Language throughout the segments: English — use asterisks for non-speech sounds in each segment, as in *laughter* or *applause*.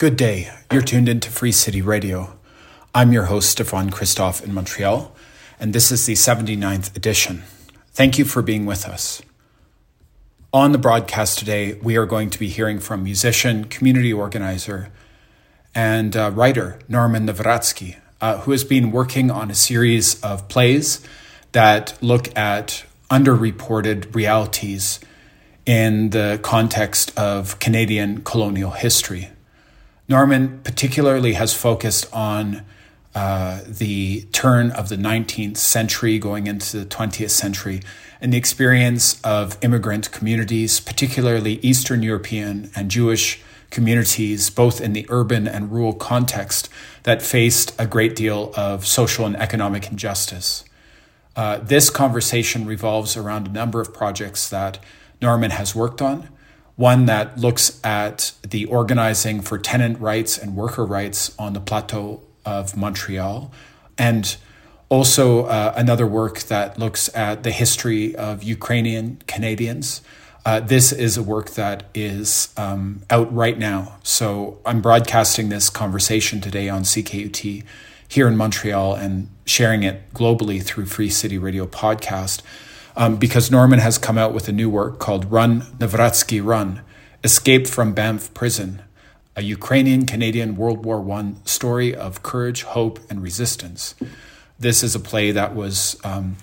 Good day. You're tuned into Free City Radio. I'm your host, Stefan Christoff in Montreal, and this is the 79th edition. Thank you for being with us. On the broadcast today, we are going to be hearing from musician, community organizer, and uh, writer Norman Nawrocki, uh, who has been working on a series of plays that look at underreported realities in the context of Canadian colonial history. Norman particularly has focused on uh, the turn of the 19th century going into the 20th century and the experience of immigrant communities, particularly Eastern European and Jewish communities, both in the urban and rural context, that faced a great deal of social and economic injustice. Uh, this conversation revolves around a number of projects that Norman has worked on one that looks at the organizing for tenant rights and worker rights on the plateau of Montreal, and also uh, another work that looks at the history of Ukrainian Canadians. Uh, this is a work that is um, out right now. So I'm broadcasting this conversation today on CKUT here in Montreal and sharing it globally through Free City Radio podcast um, because Norman has come out with a new work called Run Nawrocki Run Escape from Banff Prison, a Ukrainian Canadian World War I story of courage, hope, and resistance. This is a play that was um,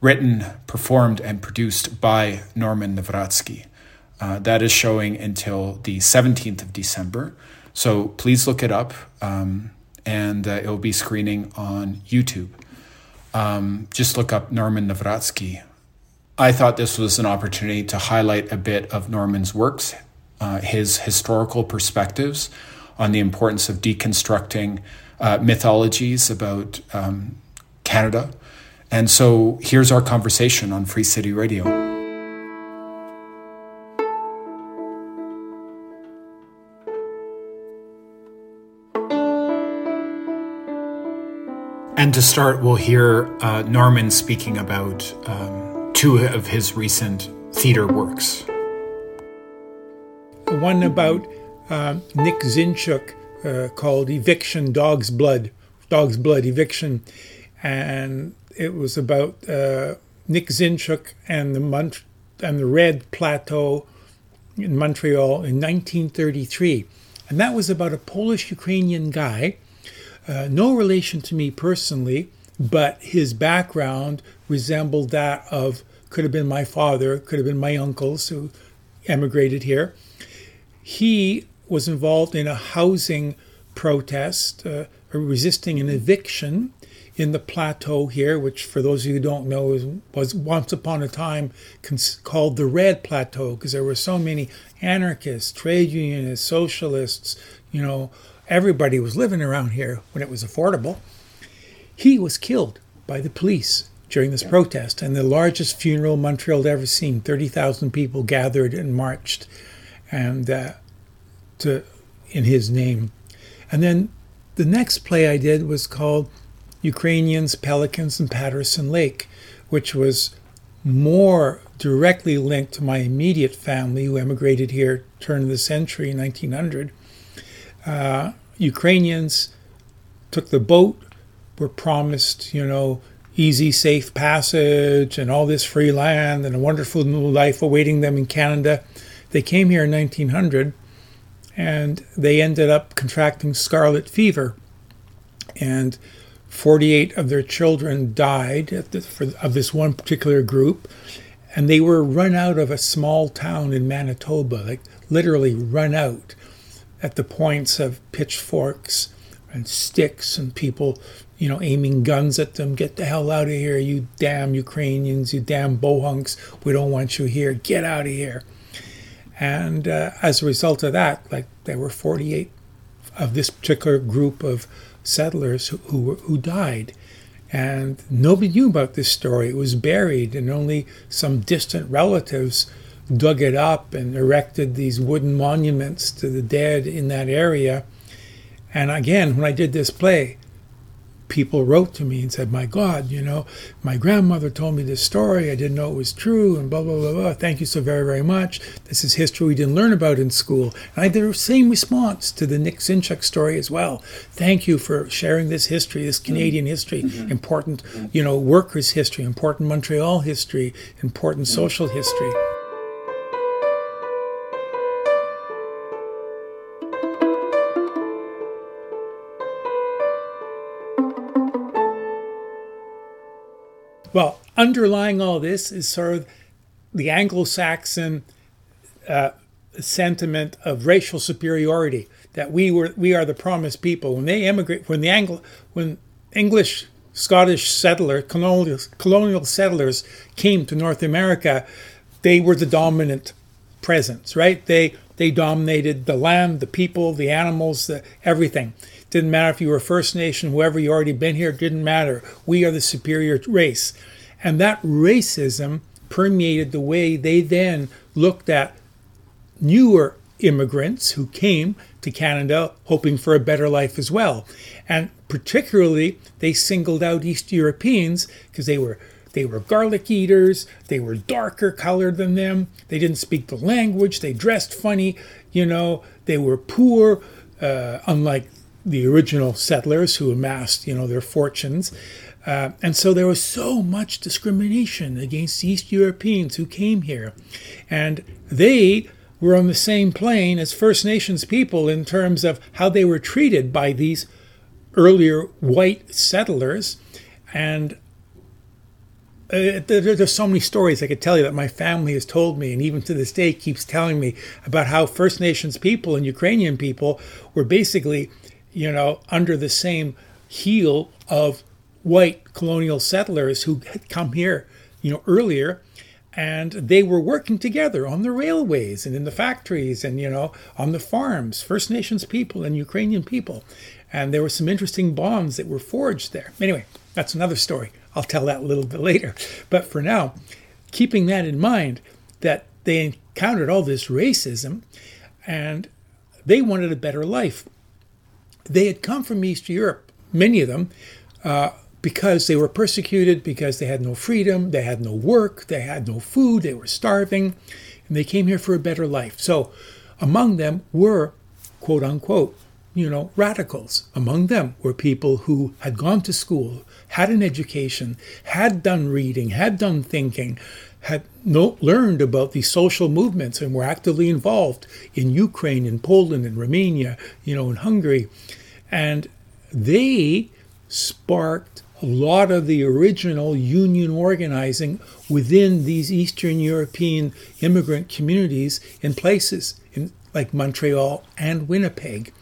written, performed, and produced by Norman Nawrocki. Uh, that is showing until the 17th of December. So please look it up, um, and uh, it will be screening on YouTube. Um, just look up Norman Nawrocki I thought this was an opportunity to highlight a bit of Norman's works, uh, his historical perspectives on the importance of deconstructing uh, mythologies about um, Canada. And so here's our conversation on Free City Radio. And to start, we'll hear uh, Norman speaking about um, two of his recent theater works. One about uh, Nick Zynchuk uh, called Eviction Dog's Blood, Dog's Blood Eviction. And it was about uh, Nick Zynchuk and the, Mont- and the Red Plateau in Montreal in 1933. And that was about a Polish Ukrainian guy, uh, no relation to me personally, but his background resembled that of could have been my father, could have been my uncles who emigrated here. He was involved in a housing protest, uh, resisting an eviction in the plateau here, which, for those of you who don't know, is, was once upon a time cons- called the Red Plateau because there were so many anarchists, trade unionists, socialists, you know, everybody was living around here when it was affordable. He was killed by the police during this protest, and the largest funeral Montreal had ever seen. Thirty thousand people gathered and marched, and uh, to in his name. And then the next play I did was called Ukrainians, Pelicans, and Patterson Lake, which was more directly linked to my immediate family who emigrated here turn of the century in 1900. Uh, Ukrainians took the boat, were promised, you know, easy, safe passage and all this free land and a wonderful new life awaiting them in Canada. They came here in 1900 and they ended up contracting scarlet fever. And 48 of their children died the, for, of this one particular group. And they were run out of a small town in Manitoba, like literally run out at the points of pitchforks and sticks and people you know, aiming guns at them. Get the hell out of here, you damn Ukrainians, you damn bohunks. We don't want you here. Get out of here. And uh, as a result of that, like there were 48 of this particular group of settlers who, who, who died. And nobody knew about this story. It was buried, and only some distant relatives dug it up and erected these wooden monuments to the dead in that area. And again, when I did this play, people wrote to me and said, My God, you know, my grandmother told me this story. I didn't know it was true, and blah, blah, blah, blah. Thank you so very, very much. This is history we didn't learn about in school. And I had the same response to the Nick Zynchuk story as well. Thank you for sharing this history, this mm-hmm. Canadian history, mm-hmm. important, mm-hmm. you know, workers' history, important Montreal history, important mm-hmm. social history. Well, underlying all this is sort of the Anglo Saxon uh, sentiment of racial superiority that we were we are the promised people. When they emigrate when the Anglo when English Scottish settler colonial colonial settlers came to North America they were the dominant presence right? They they dominated the land the people the animals the, everything didn't matter if you were First Nation, whoever you already been here, didn't matter. We are the superior race. And that racism permeated the way they then looked at newer immigrants who came to Canada hoping for a better life as well. And particularly, they singled out East Europeans because they were they were garlic eaters, they were darker colored than them, they didn't speak the language, they dressed funny, you know, they were poor, uh, unlike the original settlers who amassed, you know, their fortunes. Uh, and so there was so much discrimination against East Europeans who came here. And they were on the same plane as First Nations people in terms of how they were treated by these earlier white settlers. And uh, there's so many stories I could tell you that my family has told me, and even to this day keeps telling me about how First Nations people and Ukrainian people were basically you know, under the same heel of white colonial settlers who had come here, you know, earlier. And they were working together on the railways and in the factories and, you know, on the farms, First Nations people and Ukrainian people. And there were some interesting bonds that were forged there. Anyway, that's another story. I'll tell that a little bit later. But for now, keeping that in mind, that they encountered all this racism and they wanted a better life. They had come from East Europe, many of them, uh, because they were persecuted, because they had no freedom, they had no work, they had no food, they were starving, and they came here for a better life. So among them were, quote unquote, you know, radicals. Among them were people who had gone to school, had an education, had done reading, had done thinking, had no, learned about these social movements and were actively involved in Ukraine, in Poland, in Romania, you know, in Hungary. And they sparked a lot of the original union organizing within these Eastern European immigrant communities in places in, like Montreal and Winnipeg.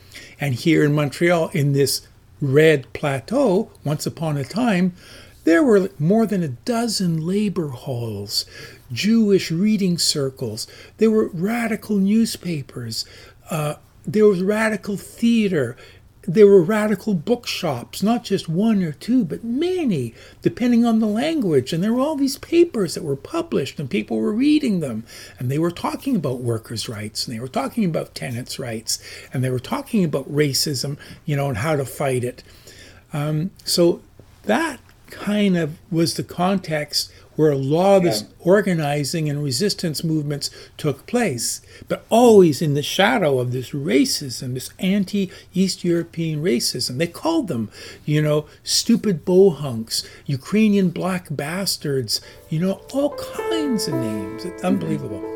And here in Montreal, in this red plateau, once upon a time, there were more than a dozen labor halls, Jewish reading circles, there were radical newspapers, uh, there was radical theater, there were radical bookshops, not just one or two, but many, depending on the language. And there were all these papers that were published, and people were reading them. And they were talking about workers' rights, and they were talking about tenants' rights, and they were talking about racism, you know, and how to fight it. Um, so that kind of was the context where a lot of this organizing and resistance movements took place, but always in the shadow of this racism, this anti East European racism. They called them, you know, stupid bohunks, Ukrainian black bastards, you know, all kinds of names. It's mm-hmm. unbelievable.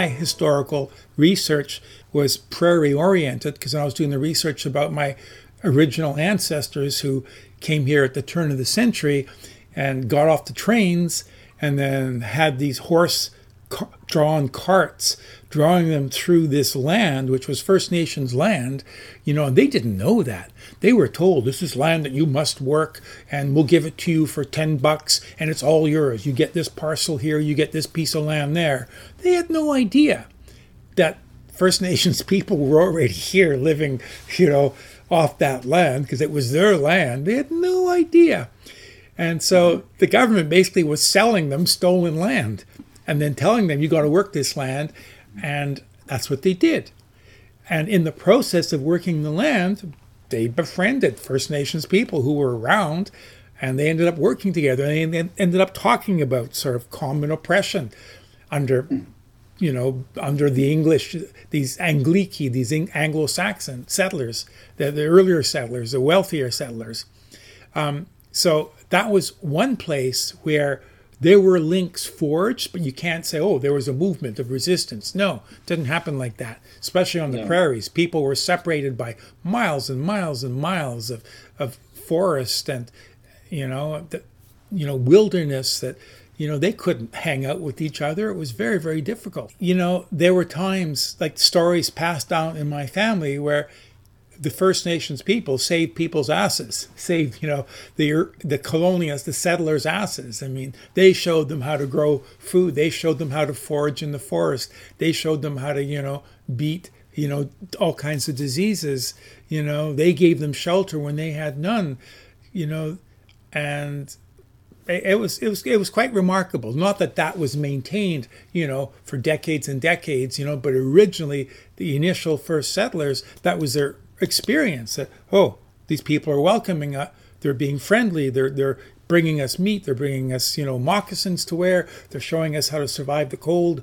My historical research was prairie oriented because I was doing the research about my original ancestors who came here at the turn of the century and got off the trains and then had these horse drawn carts drawing them through this land, which was First Nations land, you know, and they didn't know that. They were told this is land that you must work and we'll give it to you for 10 bucks and it's all yours. You get this parcel here, you get this piece of land there. They had no idea that First *laughs* Nations people were already here living, you know, off that land because it was their land. They had no idea. And so mm-hmm. the government basically was selling them stolen land and then telling them, you got to work this land. And that's what they did. And in the process of working the land, they befriended First Nations people who were around and they ended up working together and they ended up talking about sort of common oppression under you know under the english these angliki these anglo-saxon settlers the, the earlier settlers the wealthier settlers um, so that was one place where there were links forged, but you can't say, oh, there was a movement of resistance. No, it didn't happen like that, especially on the prairies. People were separated by miles and miles and miles of, of forest and, you know, the, you know, wilderness that, you know, they couldn't hang out with each other. It was very, very difficult. You know, there were times, like stories passed down in my family, where the First Nations people saved people's asses, saved you know the the colonials, the settlers' asses. I mean, they showed them how to grow food. They showed them how to forage in the forest. They showed them how to you know beat you know all kinds of diseases. You know, they gave them shelter when they had none. You know, and it was it was it was quite remarkable. Not that that was maintained, you know, for decades and decades, you know, but originally the initial first settlers that was their experience that oh these people are welcoming us they're being friendly they're they're bringing us meat they're bringing us you know moccasins to wear they're showing us how to survive the cold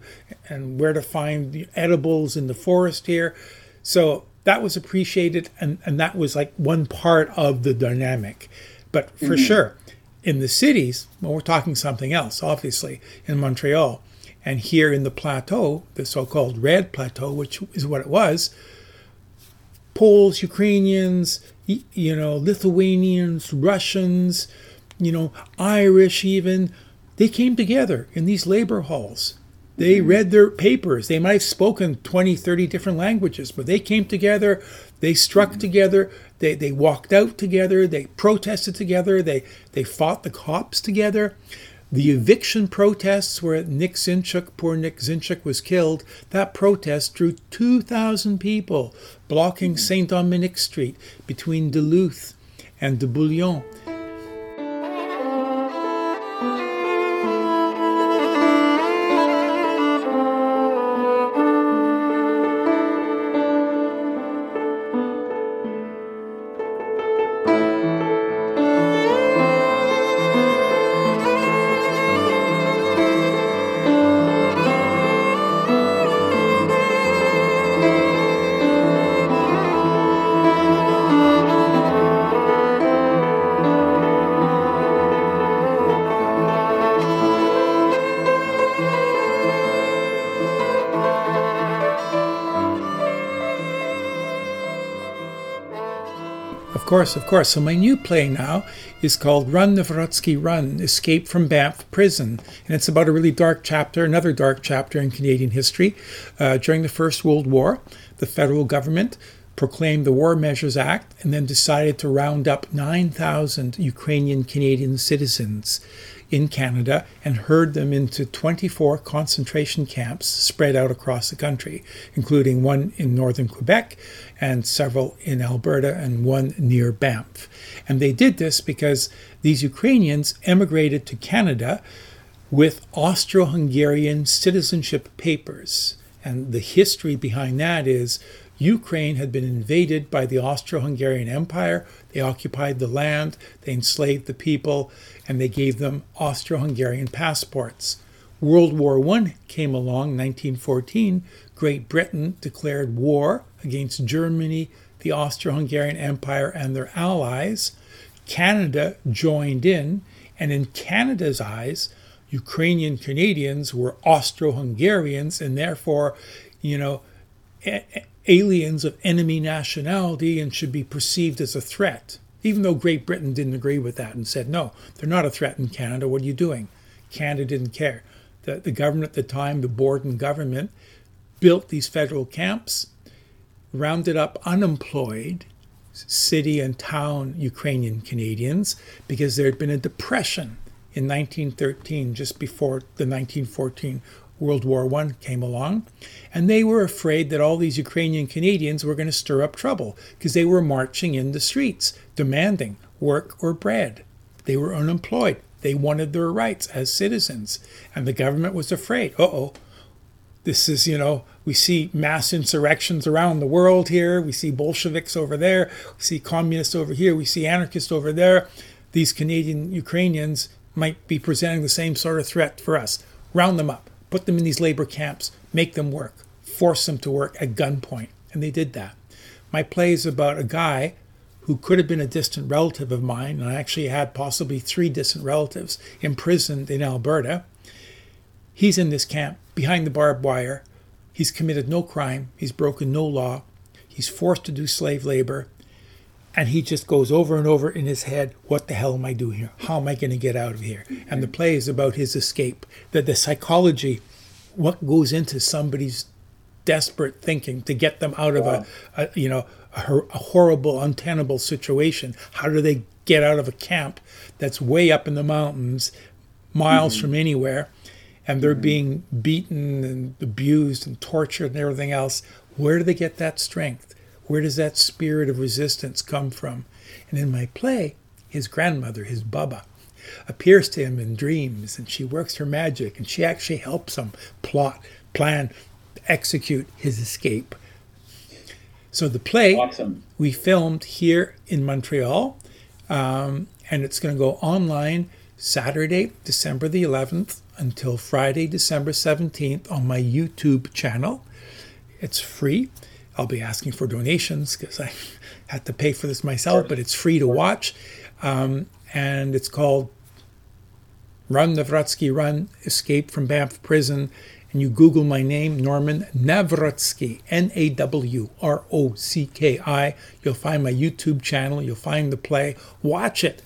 and where to find the edibles in the forest here. So that was appreciated and and that was like one part of the dynamic. But for mm-hmm. sure in the cities well we're talking something else obviously in montreal. And here in the plateau the so-called red plateau which is what it was Poles, Ukrainians, you know, Lithuanians, Russians, you know, Irish even, they came together in these labor halls. They mm-hmm. read their papers. They might have spoken 20, 30 different languages, but they came together. They struck mm-hmm. together. They, they walked out together. They protested together. They, they fought the cops together. The eviction protests where Nick Zynchuk, poor Nick Zynchuk, was killed, that protest drew 2,000 people blocking mm-hmm. St. Dominic Street between Duluth and de Bullion. Course, of course. So my new play now is called Run Nawrocki Run, Escape from Banff Prison. And it's about a really dark chapter, another dark chapter in Canadian history. Uh, during the First World War, the federal government proclaimed the War Measures Act and then decided to round up 9,000 Ukrainian Canadian citizens in Canada and herd them into 24 concentration camps spread out across the country, including one in northern Quebec and several in Alberta and one near Banff. And they did this because these Ukrainians emigrated to Canada with Austro Hungarian citizenship papers. And the history behind that is Ukraine had been invaded by the Austro Hungarian Empire. They occupied the land, they enslaved the people, and they gave them Austro Hungarian passports. World War I came along, 1914. Great Britain declared war against Germany, the Austro Hungarian Empire, and their allies. Canada joined in, and in Canada's eyes, Ukrainian Canadians were Austro Hungarians and therefore, you know, aliens of enemy nationality and should be perceived as a threat even though Great Britain didn't agree with that and said, no, they're not a threat in Canada. What are you doing? Canada didn't care. the, the government at the time, the Borden government, built these federal camps, rounded up unemployed city and town Ukrainian Canadians because there had been a depression in 1913, just before the 1914 World War I came along. And they were afraid that all these Ukrainian Canadians were going to stir up trouble because they were marching in the streets demanding work or bread. They were unemployed. They wanted their rights as citizens. And the government was afraid uh oh, this is, you know, we see mass insurrections around the world here. We see Bolsheviks over there. We see communists over here. We see anarchists over there. These Canadian Ukrainians might be presenting the same sort of threat for us. Round them up, put them in these labor camps, make them work, force them to work at gunpoint. And they did that. My play is about a guy who could have been a distant relative of mine, and I actually had possibly three distant relatives imprisoned in Alberta. He's in this camp behind the barbed wire. He's committed no crime. He's broken no law. He's forced to do slave labor. And he just goes over and over in his head, what the hell am I doing here? How am I going to get out of here? And the play is about his escape. That the psychology, what goes into somebody's desperate thinking to get them out of wow. a, a, you know, a, a horrible, untenable situation. How do they get out of a camp that's way up in the mountains, miles mm-hmm. from anywhere? and they're being beaten and abused and tortured and everything else, where do they get that strength? Where does that spirit of resistance come from? And in my play, his grandmother, his Baba, appears to him in dreams and she works her magic and she actually helps him plot, plan, execute his escape. So the play awesome. we filmed here in Montreal, um, and it's going to go online Saturday, December the 11th until Friday, December 17th on my YouTube channel. It's free. I'll be asking for donations because I *laughs* had to pay for this myself, but it's free to watch. Um, and it's called Run Nawrocki Run Escape from Banff Prison. And you Google my name, Norman Nawrocki, N A W R O C K I. You'll find my YouTube channel. You'll find the play. Watch it.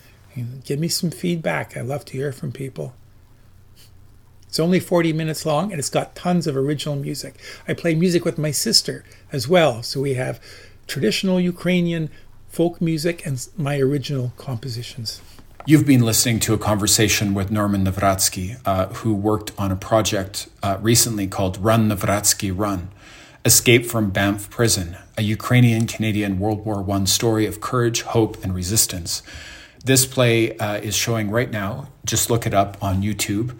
Give me some feedback. I love to hear from people. It's only 40 minutes long and it's got tons of original music. I play music with my sister as well. So we have traditional Ukrainian folk music and my original compositions. You've been listening to a conversation with Norman Nawrocki, uh, who worked on a project uh, recently called Run Nawrocki Run Escape from Banff Prison, a Ukrainian Canadian World War I story of courage, hope, and resistance. This play uh, is showing right now. Just look it up on YouTube.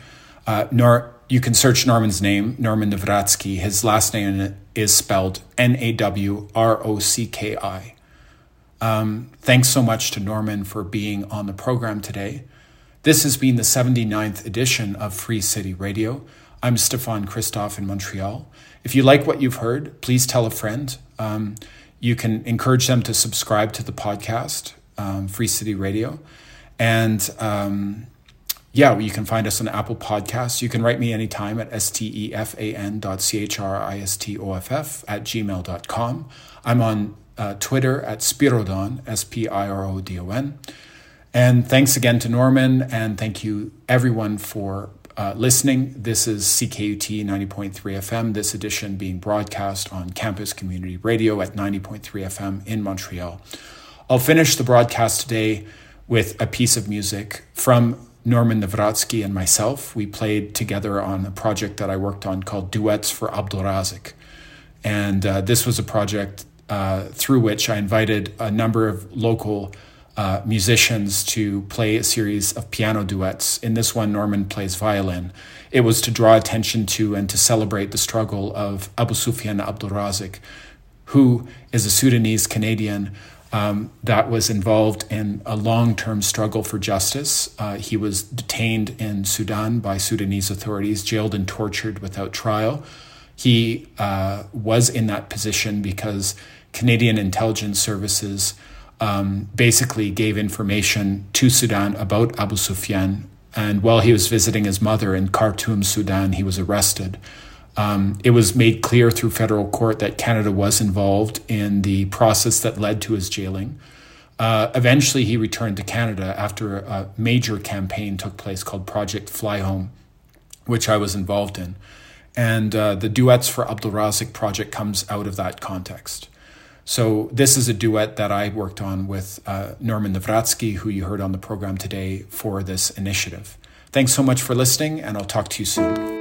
Uh, Nor- you can search Norman's name, Norman Nawrocki. His last name is spelled N A W R O C K I. Um, thanks so much to Norman for being on the program today. This has been the 79th edition of Free City Radio. I'm Stefan Christoff in Montreal. If you like what you've heard, please tell a friend. Um, you can encourage them to subscribe to the podcast, um, Free City Radio. And um, yeah, you can find us on Apple Podcasts. You can write me anytime at stefan.christoff at gmail.com. I'm on uh, Twitter at Spirodon, S-P-I-R-O-D-O-N. And thanks again to Norman, and thank you everyone for uh, listening. This is CKUT 90.3 FM, this edition being broadcast on Campus Community Radio at 90.3 FM in Montreal. I'll finish the broadcast today with a piece of music from Norman Nawrocki and myself, we played together on a project that I worked on called Duets for Abdelrazik. And uh, this was a project uh, through which I invited a number of local uh, musicians to play a series of piano duets. In this one, Norman plays violin. It was to draw attention to and to celebrate the struggle of Abousfian Abdelrazik, who is a Sudanese Canadian um, that was involved in a long term struggle for justice. Uh, he was detained in Sudan by Sudanese authorities, jailed and tortured without trial. He uh, was in that position because Canadian intelligence services um, basically gave information to Sudan about Abousfian. And while he was visiting his mother in Khartoum, Sudan, he was arrested. Um, it was made clear through federal court that Canada was involved in the process that led to his jailing. Uh, eventually, he returned to Canada after a major campaign took place called Project Fly Home. which I was involved in. And uh, the Duets for Abdelrazik project comes out of that context. So this is a duet that I worked on with uh, Norman Nawrocki, who you heard on the program today for this initiative. Thanks so much for listening, and I'll talk to you soon.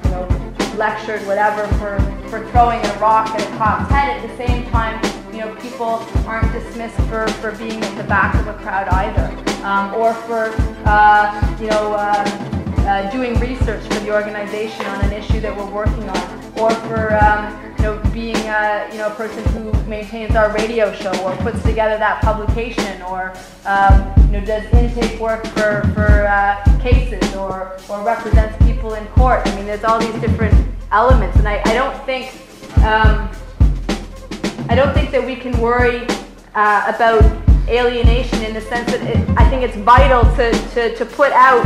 lectured, whatever, for for throwing a rock at a cop's head. At the same time, you know, people aren't dismissed for, for being at the back of a crowd either, um, or for uh, you know. Um, uh, doing research for the organization on an issue that we're working on, or for um, being a, you know a person who maintains our radio show or puts together that publication, or um, you know does intake work for for uh, cases or or represents people in court. I mean, there's all these different elements, and I, I don't think um, I don't think that we can worry uh, about alienation in the sense that it, I think it's vital to, to, to put out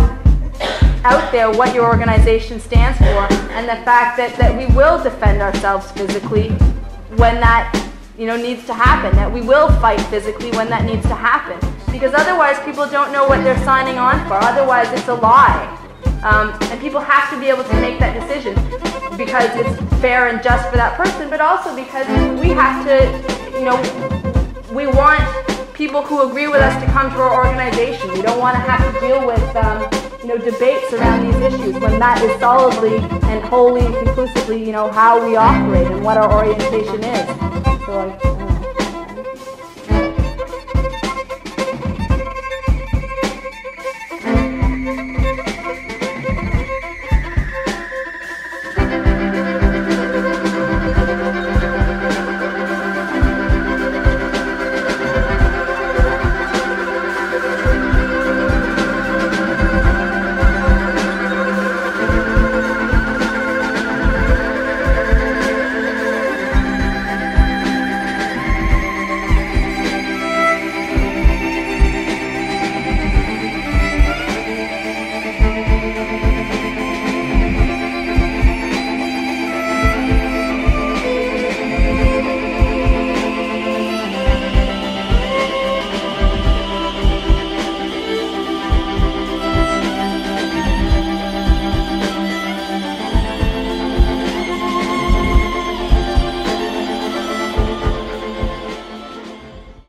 out there what your organization stands for and the fact that, that we will defend ourselves physically when that you know needs to happen that we will fight physically when that needs to happen. Because otherwise people don't know what they're signing on for. Otherwise it's a lie. Um, and people have to be able to make that decision because it's fair and just for that person but also because we have to you know we want people who agree with us to come to our organization. We don't want to have to deal with um, you know, debates around these issues when that is solidly and wholly and conclusively, you know, how we operate and what our orientation is. So like,